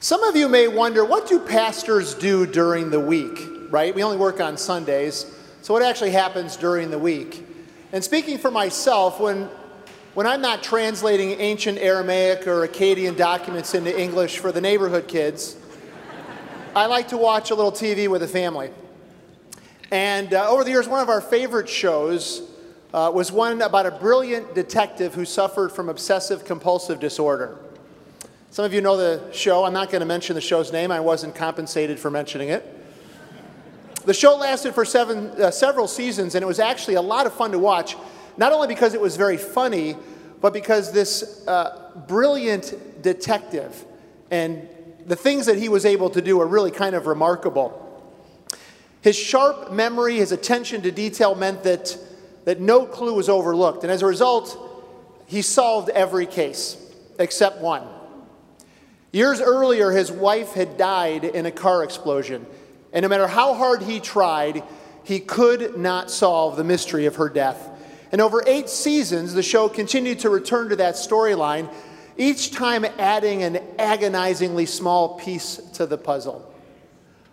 Some of you may wonder what do pastors do during the week, right? We only work on Sundays, so what actually happens during the week? And speaking for myself, when, when I'm not translating ancient Aramaic or Akkadian documents into English for the neighborhood kids, I like to watch a little TV with the family. And uh, over the years, one of our favorite shows uh, was one about a brilliant detective who suffered from obsessive compulsive disorder. Some of you know the show. I'm not going to mention the show's name. I wasn't compensated for mentioning it. The show lasted for seven, uh, several seasons, and it was actually a lot of fun to watch, not only because it was very funny, but because this uh, brilliant detective and the things that he was able to do are really kind of remarkable. His sharp memory, his attention to detail meant that, that no clue was overlooked. And as a result, he solved every case except one. Years earlier, his wife had died in a car explosion, and no matter how hard he tried, he could not solve the mystery of her death. And over eight seasons, the show continued to return to that storyline, each time adding an agonizingly small piece to the puzzle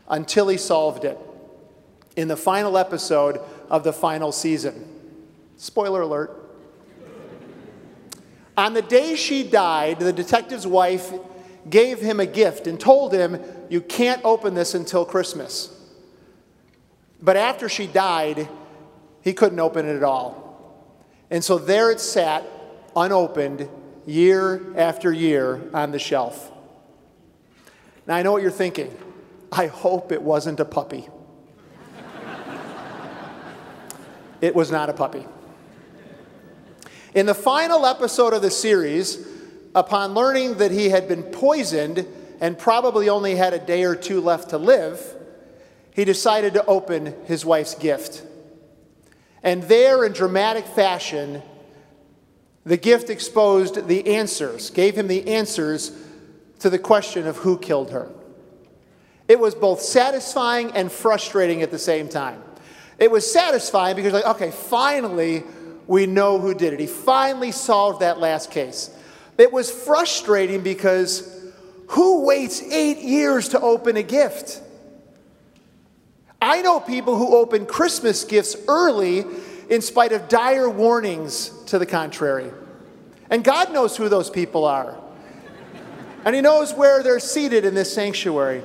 until he solved it in the final episode of the final season. Spoiler alert. On the day she died, the detective's wife gave him a gift and told him, You can't open this until Christmas. But after she died, he couldn't open it at all. And so there it sat, unopened, year after year on the shelf. Now I know what you're thinking. I hope it wasn't a puppy. it was not a puppy. In the final episode of the series, upon learning that he had been poisoned and probably only had a day or two left to live, he decided to open his wife's gift. And there, in dramatic fashion, the gift exposed the answers, gave him the answers to the question of who killed her. It was both satisfying and frustrating at the same time. It was satisfying because, like, okay, finally we know who did it. He finally solved that last case. It was frustrating because who waits eight years to open a gift? I know people who open Christmas gifts early in spite of dire warnings to the contrary. And God knows who those people are. And He knows where they're seated in this sanctuary.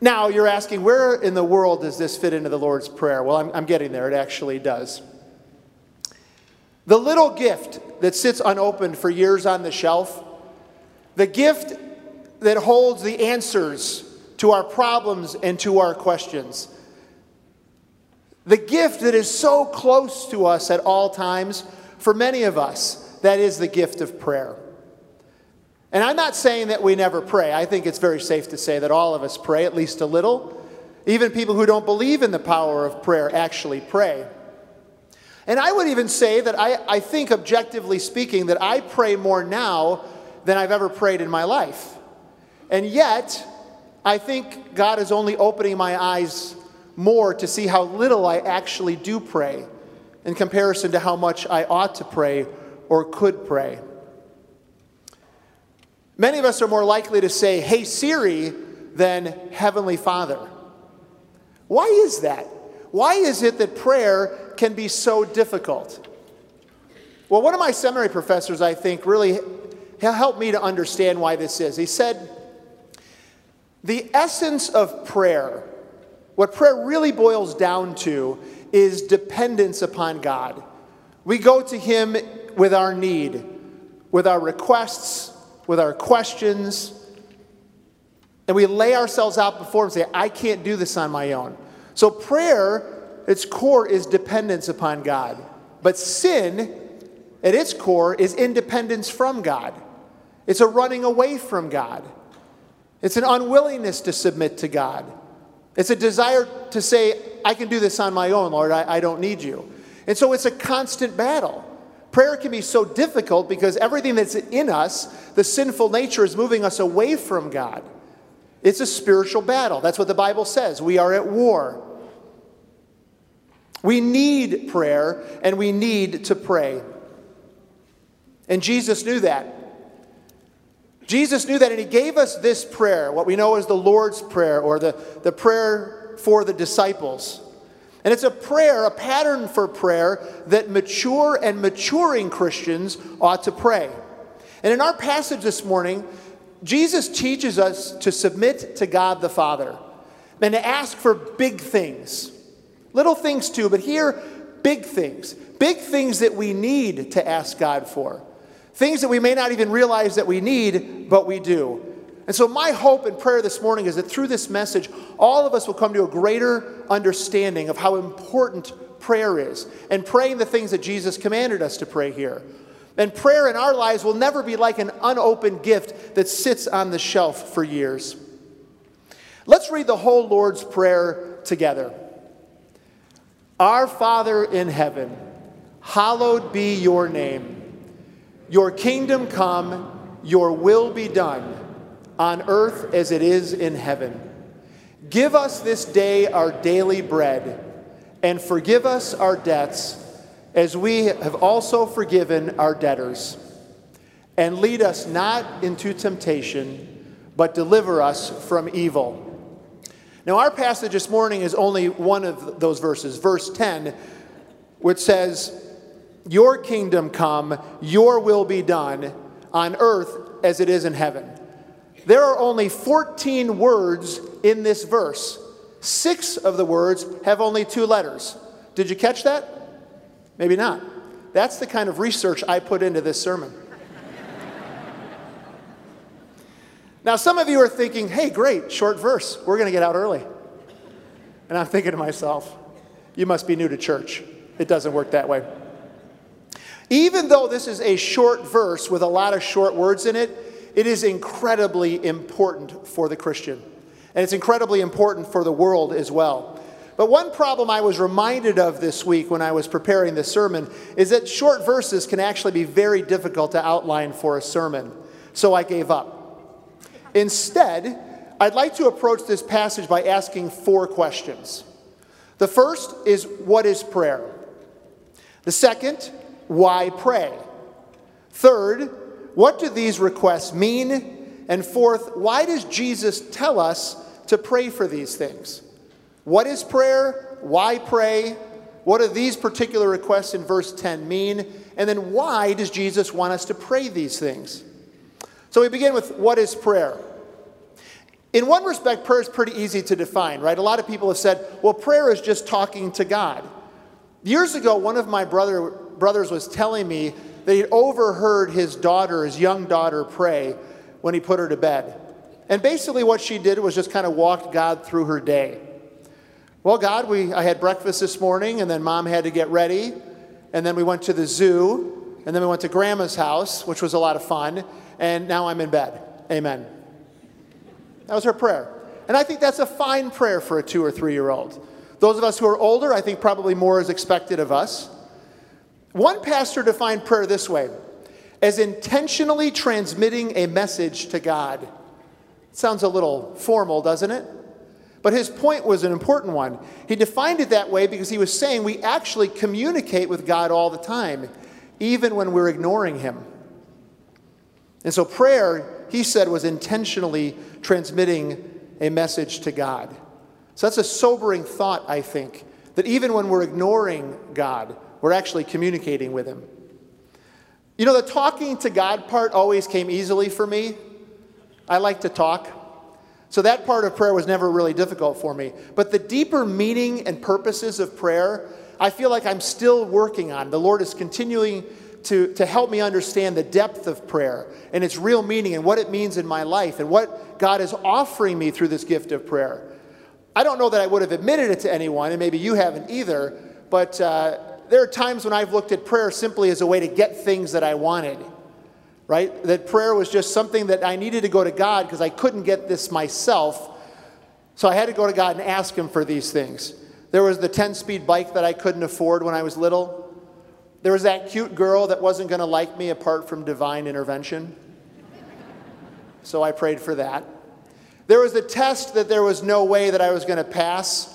Now, you're asking, where in the world does this fit into the Lord's Prayer? Well, I'm, I'm getting there. It actually does. The little gift that sits unopened for years on the shelf, the gift that holds the answers to our problems and to our questions, the gift that is so close to us at all times, for many of us, that is the gift of prayer. And I'm not saying that we never pray. I think it's very safe to say that all of us pray, at least a little. Even people who don't believe in the power of prayer actually pray. And I would even say that I, I think, objectively speaking, that I pray more now than I've ever prayed in my life. And yet, I think God is only opening my eyes more to see how little I actually do pray in comparison to how much I ought to pray or could pray. Many of us are more likely to say, Hey Siri, than Heavenly Father. Why is that? Why is it that prayer can be so difficult? Well, one of my seminary professors, I think, really helped me to understand why this is. He said, The essence of prayer, what prayer really boils down to, is dependence upon God. We go to Him with our need, with our requests, with our questions, and we lay ourselves out before Him and say, I can't do this on my own. So, prayer its core is dependence upon God. But sin, at its core, is independence from God. It's a running away from God. It's an unwillingness to submit to God. It's a desire to say, I can do this on my own, Lord, I, I don't need you. And so it's a constant battle. Prayer can be so difficult because everything that's in us, the sinful nature, is moving us away from God. It's a spiritual battle. That's what the Bible says. We are at war. We need prayer and we need to pray. And Jesus knew that. Jesus knew that, and he gave us this prayer, what we know as the Lord's Prayer or the, the prayer for the disciples. And it's a prayer, a pattern for prayer that mature and maturing Christians ought to pray. And in our passage this morning, Jesus teaches us to submit to God the Father and to ask for big things. Little things too, but here, big things. Big things that we need to ask God for. Things that we may not even realize that we need, but we do. And so, my hope and prayer this morning is that through this message, all of us will come to a greater understanding of how important prayer is and praying the things that Jesus commanded us to pray here. And prayer in our lives will never be like an unopened gift that sits on the shelf for years. Let's read the whole Lord's Prayer together. Our Father in heaven, hallowed be your name. Your kingdom come, your will be done on earth as it is in heaven. Give us this day our daily bread, and forgive us our debts as we have also forgiven our debtors. And lead us not into temptation, but deliver us from evil. Now, our passage this morning is only one of those verses, verse 10, which says, Your kingdom come, your will be done on earth as it is in heaven. There are only 14 words in this verse. Six of the words have only two letters. Did you catch that? Maybe not. That's the kind of research I put into this sermon. Now, some of you are thinking, hey, great, short verse. We're going to get out early. And I'm thinking to myself, you must be new to church. It doesn't work that way. Even though this is a short verse with a lot of short words in it, it is incredibly important for the Christian. And it's incredibly important for the world as well. But one problem I was reminded of this week when I was preparing the sermon is that short verses can actually be very difficult to outline for a sermon. So I gave up. Instead, I'd like to approach this passage by asking four questions. The first is what is prayer? The second, why pray? Third, what do these requests mean? And fourth, why does Jesus tell us to pray for these things? What is prayer? Why pray? What do these particular requests in verse 10 mean? And then why does Jesus want us to pray these things? So we begin with what is prayer? In one respect, prayer is pretty easy to define, right? A lot of people have said, well, prayer is just talking to God. Years ago, one of my brother, brothers was telling me that he overheard his daughter, his young daughter, pray when he put her to bed. And basically, what she did was just kind of walked God through her day. Well, God, we, I had breakfast this morning, and then mom had to get ready, and then we went to the zoo, and then we went to grandma's house, which was a lot of fun, and now I'm in bed. Amen. That was her prayer. And I think that's a fine prayer for a two or three year old. Those of us who are older, I think probably more is expected of us. One pastor defined prayer this way as intentionally transmitting a message to God. Sounds a little formal, doesn't it? But his point was an important one. He defined it that way because he was saying we actually communicate with God all the time, even when we're ignoring him. And so prayer, he said, was intentionally transmitting a message to God. So that's a sobering thought, I think, that even when we're ignoring God, we're actually communicating with Him. You know, the talking to God part always came easily for me. I like to talk. So that part of prayer was never really difficult for me. But the deeper meaning and purposes of prayer, I feel like I'm still working on. The Lord is continuing to, to help me understand the depth of prayer and its real meaning and what it means in my life and what God is offering me through this gift of prayer. I don't know that I would have admitted it to anyone, and maybe you haven't either, but uh, there are times when I've looked at prayer simply as a way to get things that I wanted, right? That prayer was just something that I needed to go to God because I couldn't get this myself. So I had to go to God and ask Him for these things. There was the 10 speed bike that I couldn't afford when I was little. There was that cute girl that wasn't going to like me apart from divine intervention. So I prayed for that. There was a test that there was no way that I was going to pass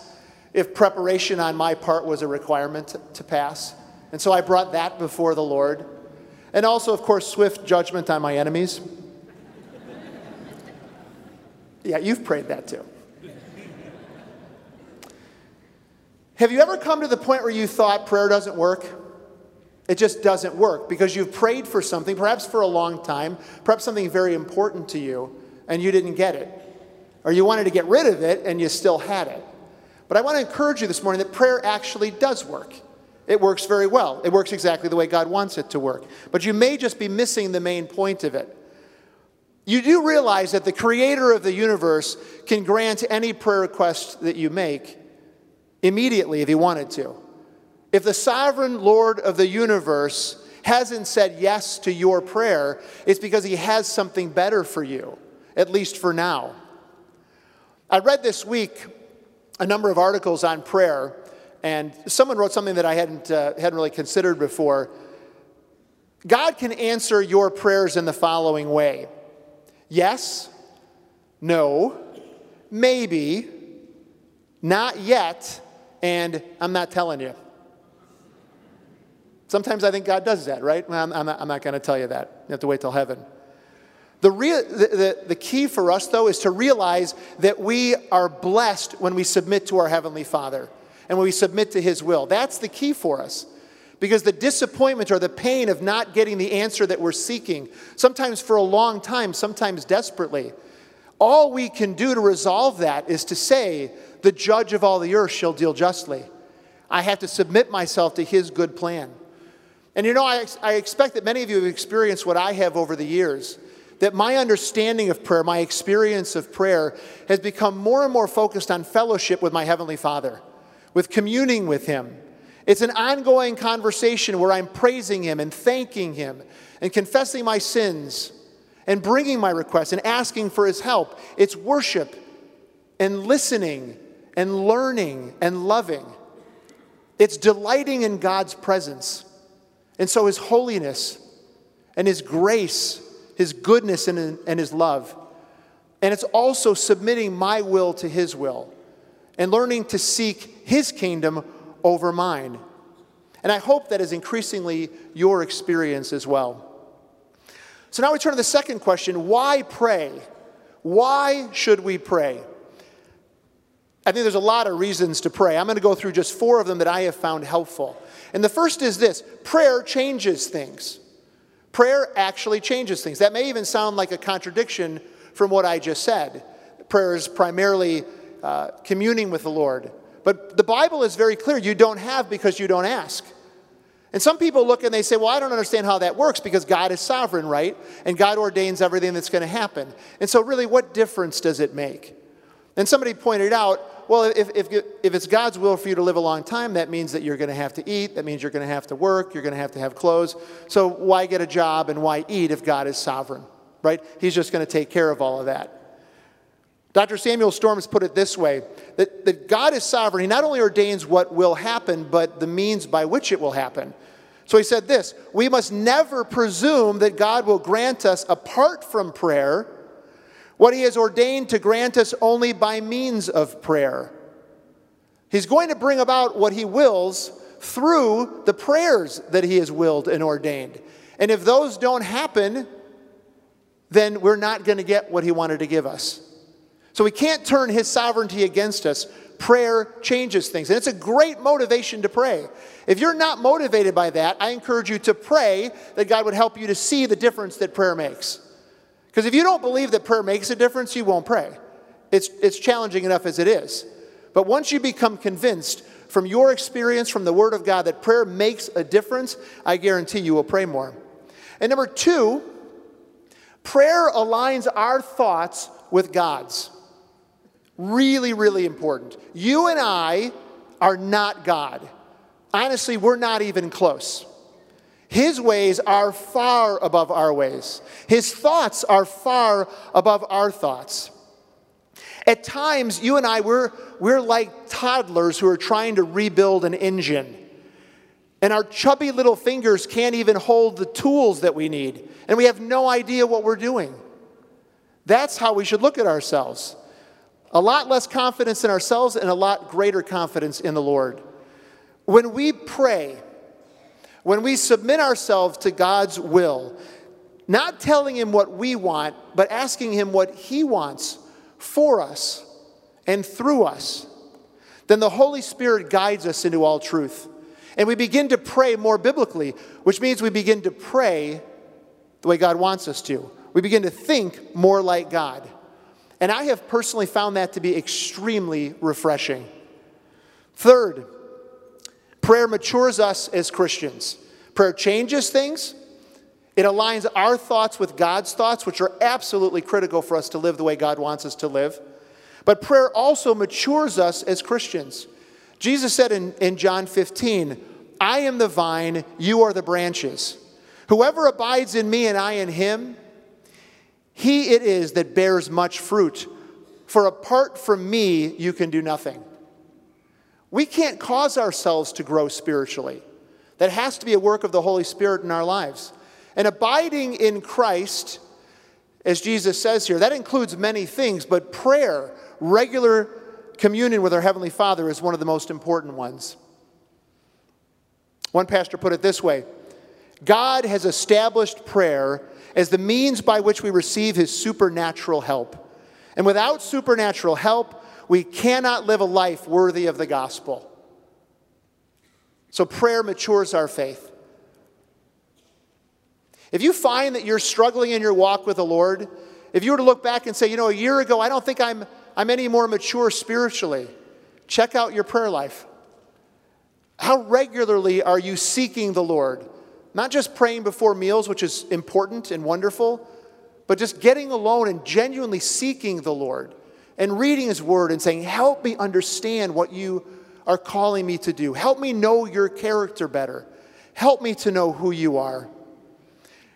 if preparation on my part was a requirement to pass. And so I brought that before the Lord. And also, of course, swift judgment on my enemies. Yeah, you've prayed that too. Have you ever come to the point where you thought prayer doesn't work? It just doesn't work because you've prayed for something, perhaps for a long time, perhaps something very important to you, and you didn't get it. Or you wanted to get rid of it and you still had it. But I want to encourage you this morning that prayer actually does work. It works very well. It works exactly the way God wants it to work. But you may just be missing the main point of it. You do realize that the creator of the universe can grant any prayer request that you make immediately if he wanted to. If the sovereign Lord of the universe hasn't said yes to your prayer, it's because he has something better for you, at least for now. I read this week a number of articles on prayer, and someone wrote something that I hadn't, uh, hadn't really considered before. God can answer your prayers in the following way yes, no, maybe, not yet, and I'm not telling you. Sometimes I think God does that, right? Well, I'm, I'm not, not going to tell you that. You have to wait till heaven. The, real, the, the, the key for us, though, is to realize that we are blessed when we submit to our Heavenly Father and when we submit to His will. That's the key for us. Because the disappointment or the pain of not getting the answer that we're seeking, sometimes for a long time, sometimes desperately, all we can do to resolve that is to say, The judge of all the earth shall deal justly. I have to submit myself to His good plan. And you know, I, I expect that many of you have experienced what I have over the years that my understanding of prayer, my experience of prayer, has become more and more focused on fellowship with my Heavenly Father, with communing with Him. It's an ongoing conversation where I'm praising Him and thanking Him and confessing my sins and bringing my requests and asking for His help. It's worship and listening and learning and loving. It's delighting in God's presence. And so His holiness and His grace his goodness and, and his love. And it's also submitting my will to his will and learning to seek his kingdom over mine. And I hope that is increasingly your experience as well. So now we turn to the second question why pray? Why should we pray? I think there's a lot of reasons to pray. I'm going to go through just four of them that I have found helpful. And the first is this prayer changes things. Prayer actually changes things. That may even sound like a contradiction from what I just said. Prayer is primarily uh, communing with the Lord. But the Bible is very clear you don't have because you don't ask. And some people look and they say, Well, I don't understand how that works because God is sovereign, right? And God ordains everything that's going to happen. And so, really, what difference does it make? And somebody pointed out, well, if, if, if it's God's will for you to live a long time, that means that you're going to have to eat. That means you're going to have to work. You're going to have to have clothes. So why get a job and why eat if God is sovereign, right? He's just going to take care of all of that. Dr. Samuel Storms put it this way that, that God is sovereign. He not only ordains what will happen, but the means by which it will happen. So he said this We must never presume that God will grant us apart from prayer what he has ordained to grant us only by means of prayer. He's going to bring about what he wills through the prayers that he has willed and ordained. And if those don't happen, then we're not going to get what he wanted to give us. So we can't turn his sovereignty against us. Prayer changes things. And it's a great motivation to pray. If you're not motivated by that, I encourage you to pray that God would help you to see the difference that prayer makes. Because if you don't believe that prayer makes a difference, you won't pray. It's, it's challenging enough as it is. But once you become convinced from your experience from the Word of God that prayer makes a difference, I guarantee you will pray more. And number two, prayer aligns our thoughts with God's. Really, really important. You and I are not God. Honestly, we're not even close. His ways are far above our ways. His thoughts are far above our thoughts. At times, you and I, we're, we're like toddlers who are trying to rebuild an engine. And our chubby little fingers can't even hold the tools that we need. And we have no idea what we're doing. That's how we should look at ourselves. A lot less confidence in ourselves and a lot greater confidence in the Lord. When we pray, when we submit ourselves to God's will, not telling Him what we want, but asking Him what He wants for us and through us, then the Holy Spirit guides us into all truth. And we begin to pray more biblically, which means we begin to pray the way God wants us to. We begin to think more like God. And I have personally found that to be extremely refreshing. Third, prayer matures us as Christians. Prayer changes things. It aligns our thoughts with God's thoughts, which are absolutely critical for us to live the way God wants us to live. But prayer also matures us as Christians. Jesus said in, in John 15, I am the vine, you are the branches. Whoever abides in me and I in him, he it is that bears much fruit. For apart from me, you can do nothing. We can't cause ourselves to grow spiritually. That has to be a work of the Holy Spirit in our lives. And abiding in Christ, as Jesus says here, that includes many things, but prayer, regular communion with our Heavenly Father, is one of the most important ones. One pastor put it this way God has established prayer as the means by which we receive His supernatural help. And without supernatural help, we cannot live a life worthy of the gospel. So prayer matures our faith. If you find that you're struggling in your walk with the Lord, if you were to look back and say, you know, a year ago, I don't think I'm, I'm any more mature spiritually, check out your prayer life. How regularly are you seeking the Lord? Not just praying before meals, which is important and wonderful, but just getting alone and genuinely seeking the Lord and reading His Word and saying, Help me understand what you are calling me to do. Help me know your character better. Help me to know who you are.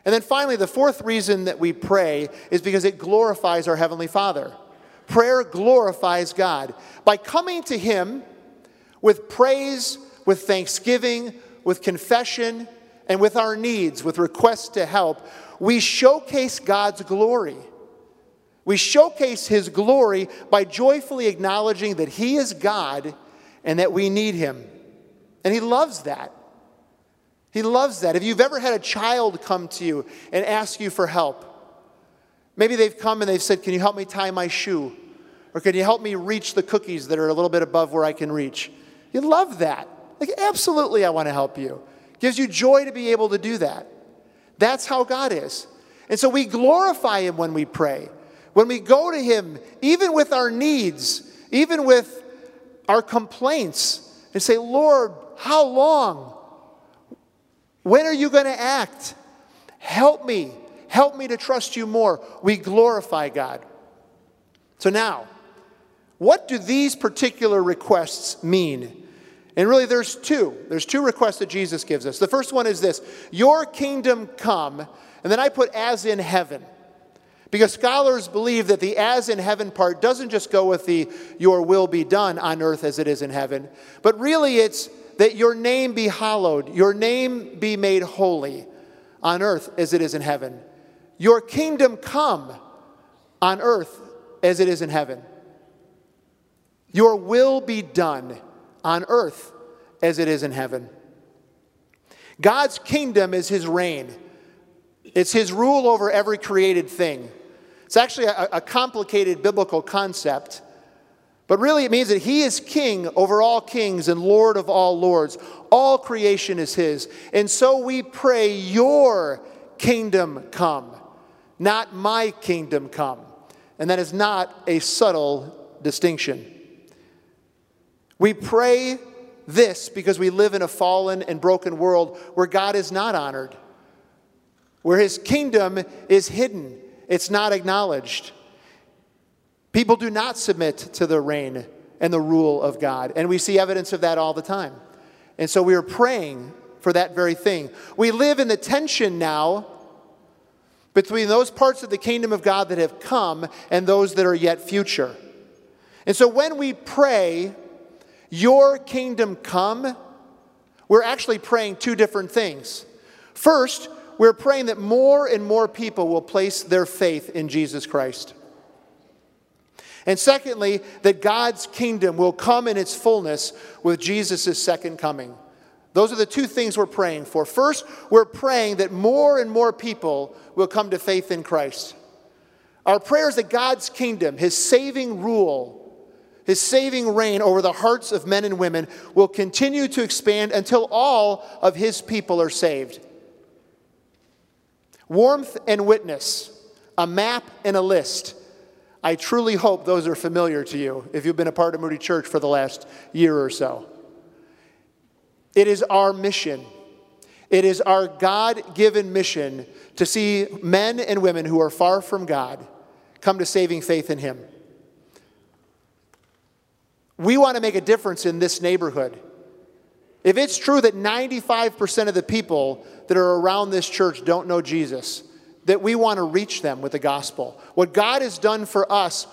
And then finally, the fourth reason that we pray is because it glorifies our Heavenly Father. Prayer glorifies God. By coming to Him with praise, with thanksgiving, with confession, and with our needs, with requests to help, we showcase God's glory. We showcase His glory by joyfully acknowledging that He is God and that we need Him. And He loves that. He loves that. If you've ever had a child come to you and ask you for help, maybe they've come and they've said, Can you help me tie my shoe? Or can you help me reach the cookies that are a little bit above where I can reach? You love that. Like, absolutely, I want to help you. gives you joy to be able to do that. That's how God is. And so we glorify Him when we pray. When we go to Him, even with our needs, even with our complaints, and say, Lord, how long? When are you going to act? Help me. Help me to trust you more. We glorify God. So now, what do these particular requests mean? And really, there's two. There's two requests that Jesus gives us. The first one is this Your kingdom come, and then I put as in heaven. Because scholars believe that the as in heaven part doesn't just go with the your will be done on earth as it is in heaven, but really it's that your name be hallowed, your name be made holy on earth as it is in heaven. Your kingdom come on earth as it is in heaven. Your will be done on earth as it is in heaven. God's kingdom is his reign. It's his rule over every created thing. It's actually a, a, complicated biblical concept, but really it means that he is king over all kings and lord of all lords. All creation is his. And so we pray, Your kingdom come, not my kingdom come. And that is not a subtle distinction. We pray this because we live in a fallen and broken world where God is not honored, where his kingdom is hidden, it's not acknowledged. People do not submit to the reign and the rule of God, and we see evidence of that all the time. And so we are praying for that very thing. We live in the tension now between those parts of the kingdom of God that have come and those that are yet future. And so when we pray, your kingdom come, we're actually praying two different things. First, we're praying that more and more people will place their faith in Jesus Christ. And secondly, that God's kingdom will come in its fullness with Jesus' second coming. Those are the two things we're praying for. First, we're praying that more and more people will come to faith in Christ. Our prayer is that God's kingdom, his saving rule, his saving reign over the hearts of men and women will continue to expand until all of his people are saved. Warmth and witness, a map and a list. I truly hope those are familiar to you if you've been a part of Moody Church for the last year or so. It is our mission. It is our God given mission to see men and women who are far from God come to saving faith in Him. We want to make a difference in this neighborhood. If it's true that 95% of the people that are around this church don't know Jesus, that we want to reach them with the gospel. What God has done for us,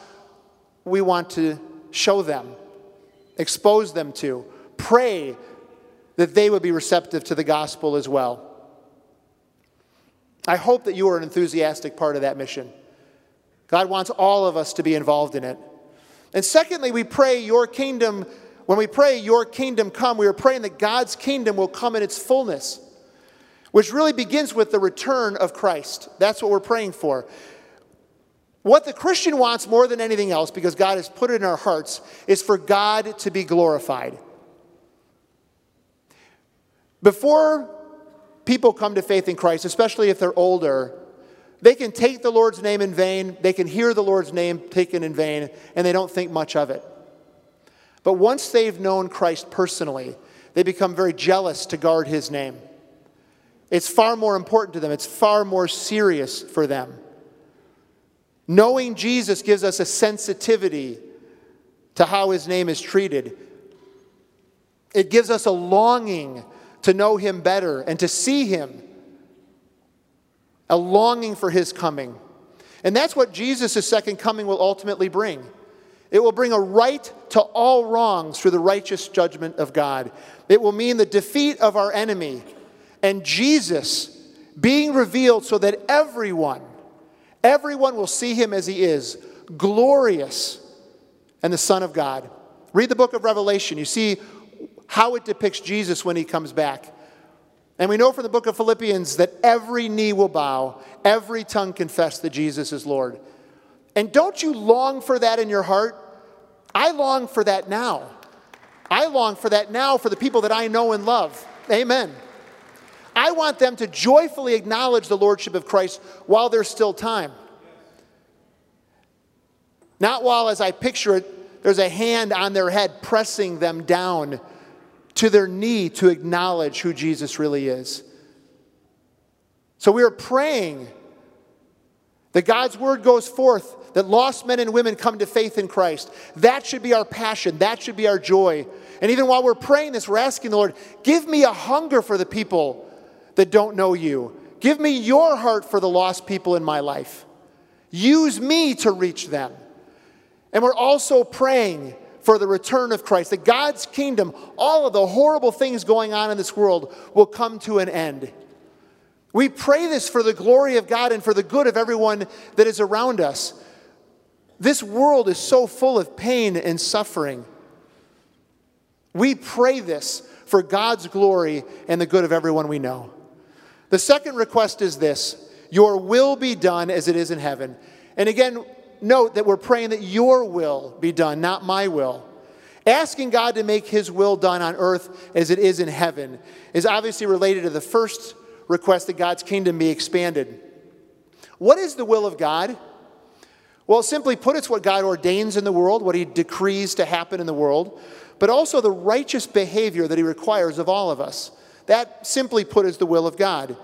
we want to show them, expose them to, pray that they would be receptive to the gospel as well. I hope that you are an enthusiastic part of that mission. God wants all of us to be involved in it. And secondly, we pray your kingdom, when we pray your kingdom come, we are praying that God's kingdom will come in its fullness, which really begins with the return of Christ. That's what we're praying for. What the Christian wants more than anything else, because God has put it in our hearts, is for God to be glorified. Before people come to faith in Christ, especially if they're older, they can take the Lord's name in vain, they can hear the Lord's name taken in vain, and they don't think much of it. But once they've known Christ personally, they become very jealous to guard his name. It's far more important to them, it's far more serious for them. Knowing Jesus gives us a sensitivity to how his name is treated. It gives us a longing to know him better and to see him, a longing for his coming. And that's what Jesus' second coming will ultimately bring. It will bring a right to all wrongs through the righteous judgment of God. It will mean the defeat of our enemy and Jesus being revealed so that everyone, everyone will see him as he is, glorious and the Son of God. Read the book of Revelation. You see how it depicts Jesus when he comes back. And we know from the book of Philippians that every knee will bow, every tongue confess that Jesus is Lord. And don't you long for that in your heart? I long for that now. I long for that now for the people that I know and love. Amen. I want them to joyfully acknowledge the Lordship of Christ while there's still time. Not while, as I picture it, there's a hand on their head pressing them down to their knee to acknowledge who Jesus really is. So we are praying that God's word goes forth, that lost men and women come to faith in Christ. That should be our passion, that should be our joy. And even while we're praying this, we're asking the Lord, give me a hunger for the people that don't know you. Give me your heart for the lost people in my life. Use me to reach them. And we're also praying for the return of Christ, that God's kingdom, all of the horrible things going on in this world, will come to an end. We pray this for the glory of God and for the good of everyone that is around us. This world is so full of pain and suffering. We pray this for God's glory and the good of everyone we know. The second request is this Your will be done as it is in heaven. And again, note that we're praying that your will be done, not my will. Asking God to make his will done on earth as it is in heaven is obviously related to the first request that God's kingdom be expanded. What is the will of God? Well, simply put, it's what God ordains in the world, what he decrees to happen in the world, but also the righteous behavior that he requires of all of us. That, simply put, is the will of God.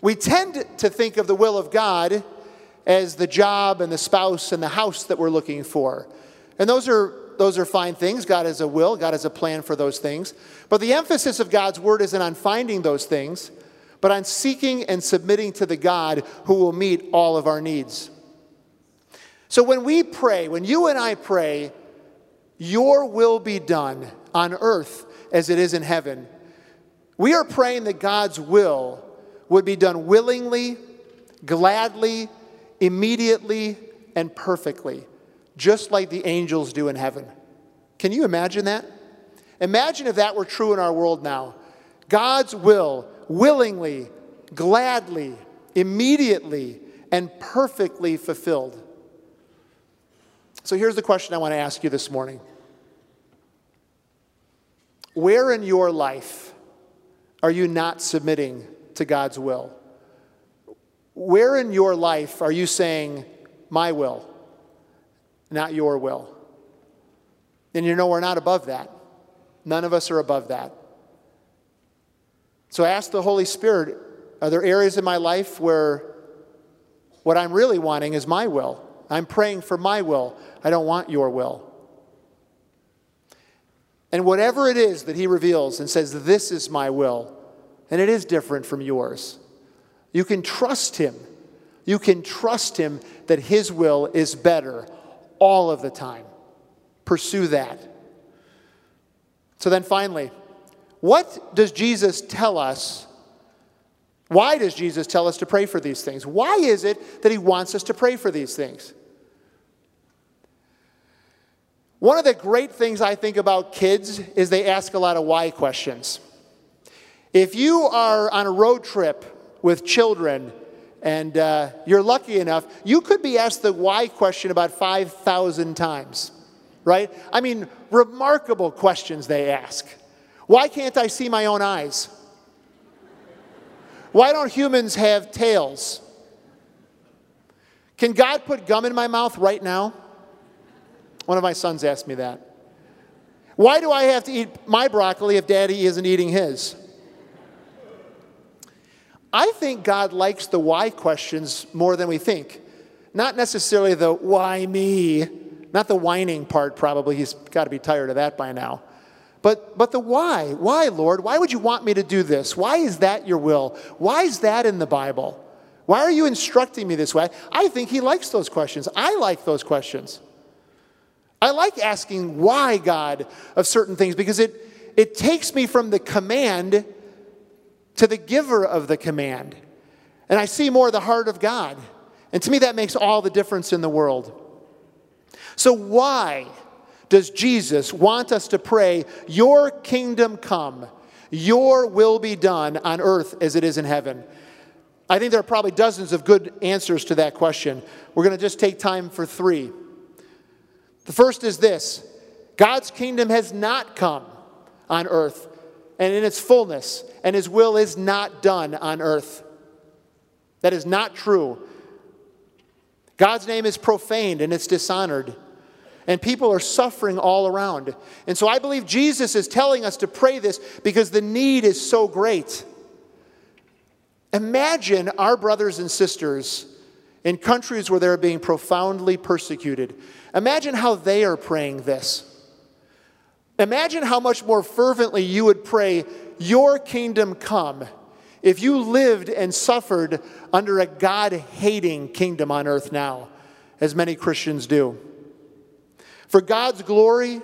We tend to think of the will of God as the job and the spouse and the house that we're looking for. And those are, those are fine things. God has a will, God has a plan for those things. But the emphasis of God's word isn't on finding those things, but on seeking and submitting to the God who will meet all of our needs. So when we pray, when you and I pray, your will be done on earth as it is in heaven, we are praying that God's will would be done willingly, gladly, immediately and perfectly, just like the angels do in heaven. Can you imagine that? Imagine if that were true in our world now. God's will, willingly, gladly, immediately, and perfectly fulfilled. So here's the question I want to ask you this morning Where in your life are you not submitting to God's will? Where in your life are you saying, My will, not your will? And you know, we're not above that. None of us are above that. So ask the Holy Spirit are there areas in my life where what I'm really wanting is my will? I'm praying for my will. I don't want your will. And whatever it is that he reveals and says, This is my will, and it is different from yours, you can trust him. You can trust him that his will is better all of the time. Pursue that. So then, finally, what does Jesus tell us? Why does Jesus tell us to pray for these things? Why is it that he wants us to pray for these things? One of the great things I think about kids is they ask a lot of why questions. If you are on a road trip with children and uh, you're lucky enough, you could be asked the why question about 5,000 times, right? I mean, remarkable questions they ask. Why can't I see my own eyes? Why don't humans have tails? Can God put gum in my mouth right now? One of my sons asked me that. Why do I have to eat my broccoli if daddy isn't eating his? I think God likes the why questions more than we think. Not necessarily the why me, not the whining part, probably. He's got to be tired of that by now. But, but the why. Why, Lord? Why would you want me to do this? Why is that your will? Why is that in the Bible? Why are you instructing me this way? I think he likes those questions. I like those questions. I like asking why God of certain things because it, it takes me from the command to the giver of the command. And I see more the heart of God. And to me, that makes all the difference in the world. So, why does Jesus want us to pray, Your kingdom come, Your will be done on earth as it is in heaven? I think there are probably dozens of good answers to that question. We're going to just take time for three. The first is this God's kingdom has not come on earth and in its fullness, and his will is not done on earth. That is not true. God's name is profaned and it's dishonored. And people are suffering all around. And so I believe Jesus is telling us to pray this because the need is so great. Imagine our brothers and sisters in countries where they're being profoundly persecuted. Imagine how they are praying this. Imagine how much more fervently you would pray, Your kingdom come, if you lived and suffered under a God hating kingdom on earth now, as many Christians do. For God's glory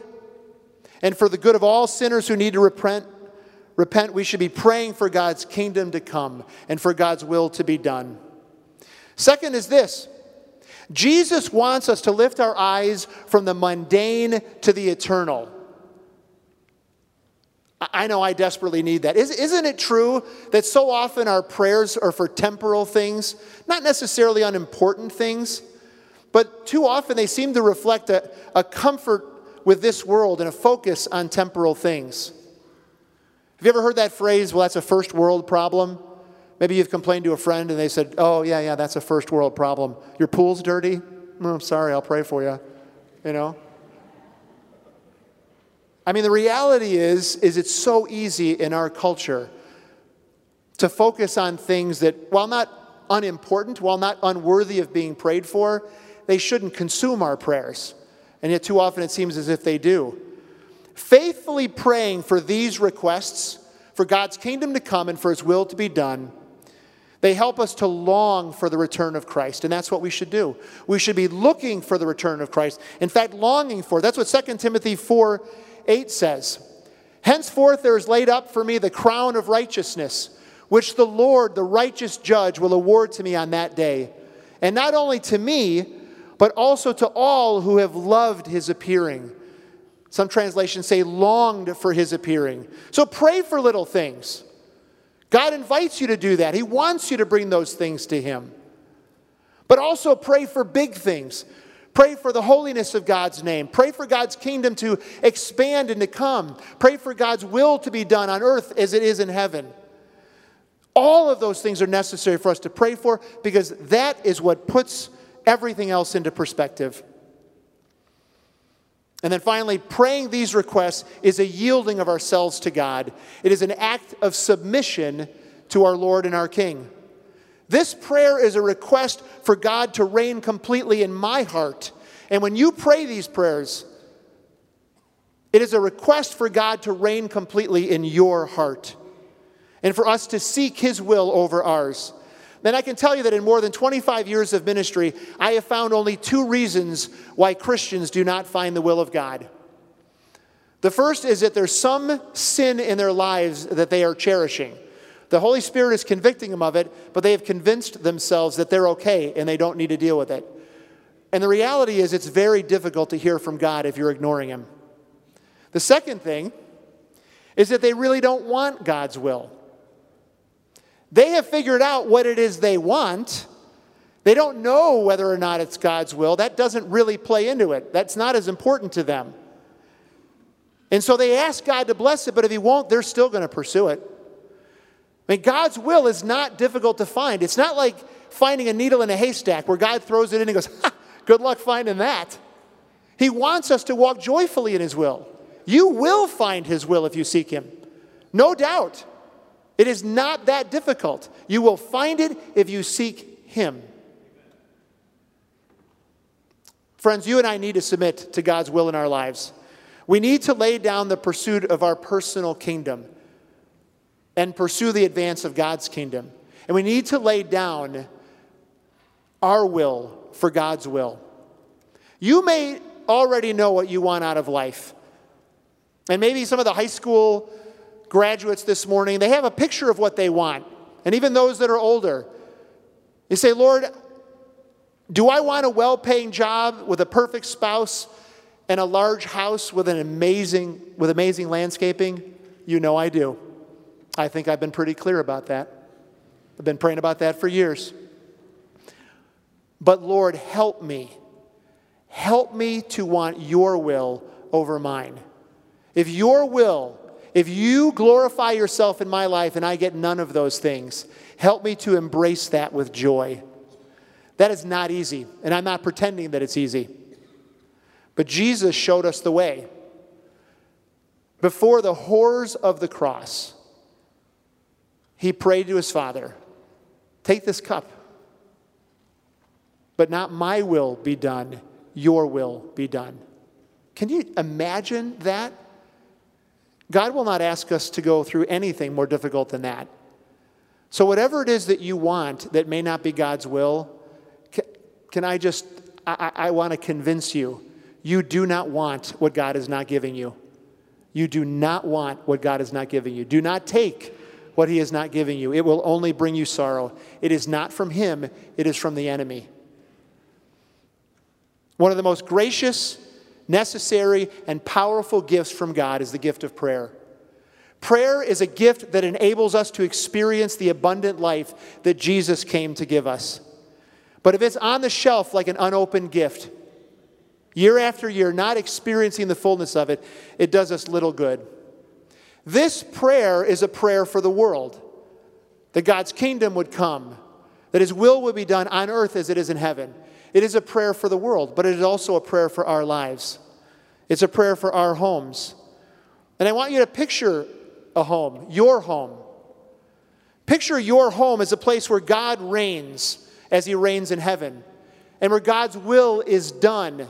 and for the good of all sinners who need to repent, repent, we should be praying for God's kingdom to come and for God's will to be done. Second is this Jesus wants us to lift our eyes from the mundane to the eternal. I know I desperately need that. Isn't it true that so often our prayers are for temporal things, not necessarily unimportant things, but too often they seem to reflect a, a comfort with this world and a focus on temporal things? Have you ever heard that phrase, well, that's a first world problem? Maybe you've complained to a friend and they said, Oh, yeah, yeah, that's a first world problem. Your pool's dirty? I'm sorry, I'll pray for you. You know? I mean, the reality is, is it's so easy in our culture to focus on things that, while not unimportant, while not unworthy of being prayed for, they shouldn't consume our prayers. And yet, too often, it seems as if they do. Faithfully praying for these requests, for God's kingdom to come and for His will to be done, they help us to long for the return of Christ, and that's what we should do. We should be looking for the return of Christ. In fact, longing for. That's what 2 Timothy 4 8 says. Henceforth there is laid up for me the crown of righteousness, which the Lord, the righteous judge, will award to me on that day. And not only to me, but also to all who have loved his appearing. Some translations say longed for his appearing. So pray for little things. God invites you to do that. He wants you to bring those things to Him. But also pray for big things. Pray for the holiness of God's name. Pray for God's kingdom to expand and to come. Pray for God's will to be done on earth as it is in heaven. All of those things are necessary for us to pray for because that is what puts everything else into perspective. And then finally, praying these requests is a yielding of ourselves to God. It is an act of submission to our Lord and our King. This prayer is a request for God to reign completely in my heart. And when you pray these prayers, it is a request for God to reign completely in your heart and for us to seek His will over ours. Then I can tell you that in more than 25 years of ministry, I have found only two reasons why Christians do not find the will of God. The first is that there's some sin in their lives that they are cherishing. The Holy Spirit is convicting them of it, but they have convinced themselves that they're okay and they don't need to deal with it. And the reality is, it's very difficult to hear from God if you're ignoring Him. The second thing is that they really don't want God's will. They have figured out what it is they want. They don't know whether or not it's God's will. That doesn't really play into it, that's not as important to them. And so they ask God to bless it, but if He won't, they're still going to pursue it. I mean, God's will is not difficult to find. It's not like finding a needle in a haystack where God throws it in and goes, good luck finding that. He wants us to walk joyfully in His will. You will find His will if you seek Him. No doubt. It is not that difficult. You will find it if you seek Him. Friends, you and I need to submit to God's will in our lives. We need to lay down the pursuit of our personal kingdom and pursue the advance of God's kingdom. And we need to lay down our will for God's will. You may already know what you want out of life. And maybe some of the high school graduates this morning, they have a picture of what they want. And even those that are older, they say, Lord, do I want a well paying job with a perfect spouse and a large house with an amazing, with amazing landscaping? You know I do. I think I've been pretty clear about that. I've been praying about that for years. But Lord, help me. Help me to want your will over mine. If your will, if you glorify yourself in my life and I get none of those things, help me to embrace that with joy. That is not easy, and I'm not pretending that it's easy. But Jesus showed us the way. Before the horrors of the cross, he prayed to his father, Take this cup, but not my will be done, your will be done. Can you imagine that? God will not ask us to go through anything more difficult than that. So, whatever it is that you want that may not be God's will, can, I just, I, I want to convince you, you do not want what God is not giving you. You do not want what God is not giving you. Do not take what he is not giving you. It will only bring you sorrow. It is not from him, it is from the enemy. One of the most gracious, necessary, and powerful gifts from God is the gift of prayer. Prayer is a gift that enables us to experience the abundant life that Jesus came to give us. But if it's on the shelf like an unopened gift, year after year, not experiencing the fullness of it, it does us little good. This prayer is a prayer for the world that God's kingdom would come, that his will would be done on earth as it is in heaven. It is a prayer for the world, but it is also a prayer for our lives. It's a prayer for our homes. And I want you to picture a home, your home. Picture your home as a place where God reigns as he reigns in heaven, and where God's will is done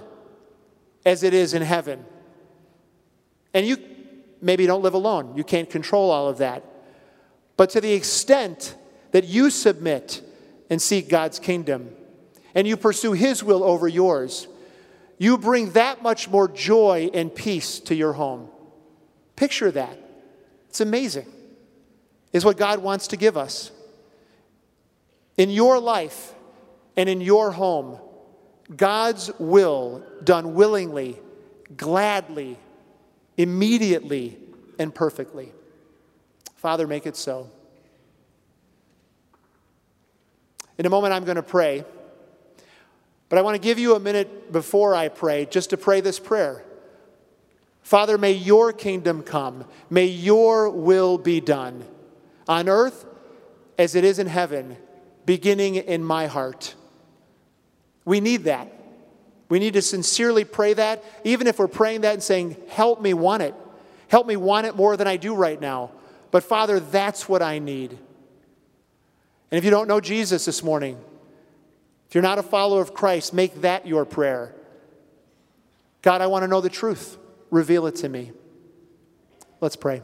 as it is in heaven. And you maybe don't live alone. You can't control all of that. But to the extent that you submit and seek God's kingdom and you pursue His will over yours, you bring that much more joy and peace to your home. Picture that. It's amazing, is what God wants to give us. In your life and in your home, God's will done willingly, gladly, immediately and perfectly. Father, make it so. In a moment, I'm going to pray. But I want to give you a minute before I pray just to pray this prayer. Father, may your kingdom come. May your will be done on earth as it is in heaven, beginning in my heart. We need that. We need to sincerely pray that, even if we're praying that and saying, Help me want it. Help me want it more than I do right now. But Father, that's what I need. And if you don't know Jesus this morning, if you're not a follower of Christ, make that your prayer. God, I want to know the truth. Reveal it to me. Let's pray.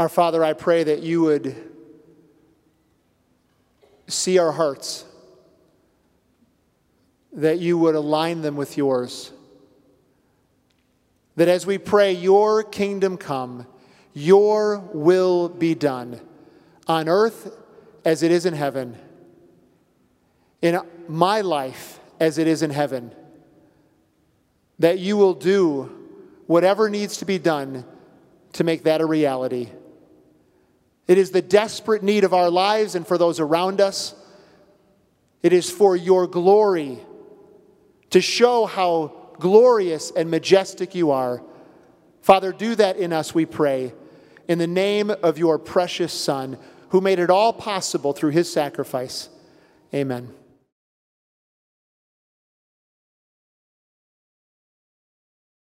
Our Father, I pray that you would see our hearts, that you would align them with yours. That as we pray, Your kingdom come, Your will be done on earth as it is in heaven, in my life as it is in heaven. That you will do whatever needs to be done to make that a reality. It is the desperate need of our lives and for those around us. It is for your glory to show how glorious and majestic you are. Father, do that in us, we pray, in the name of your precious Son, who made it all possible through his sacrifice. Amen.